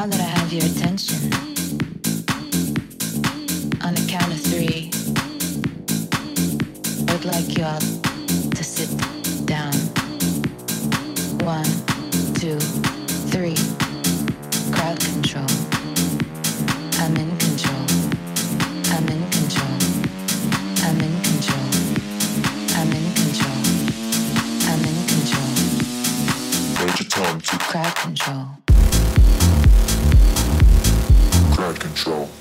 now that I have your attention, on the count of three, I would like you all to sit down. One, two, three. Crowd control. I'm in control.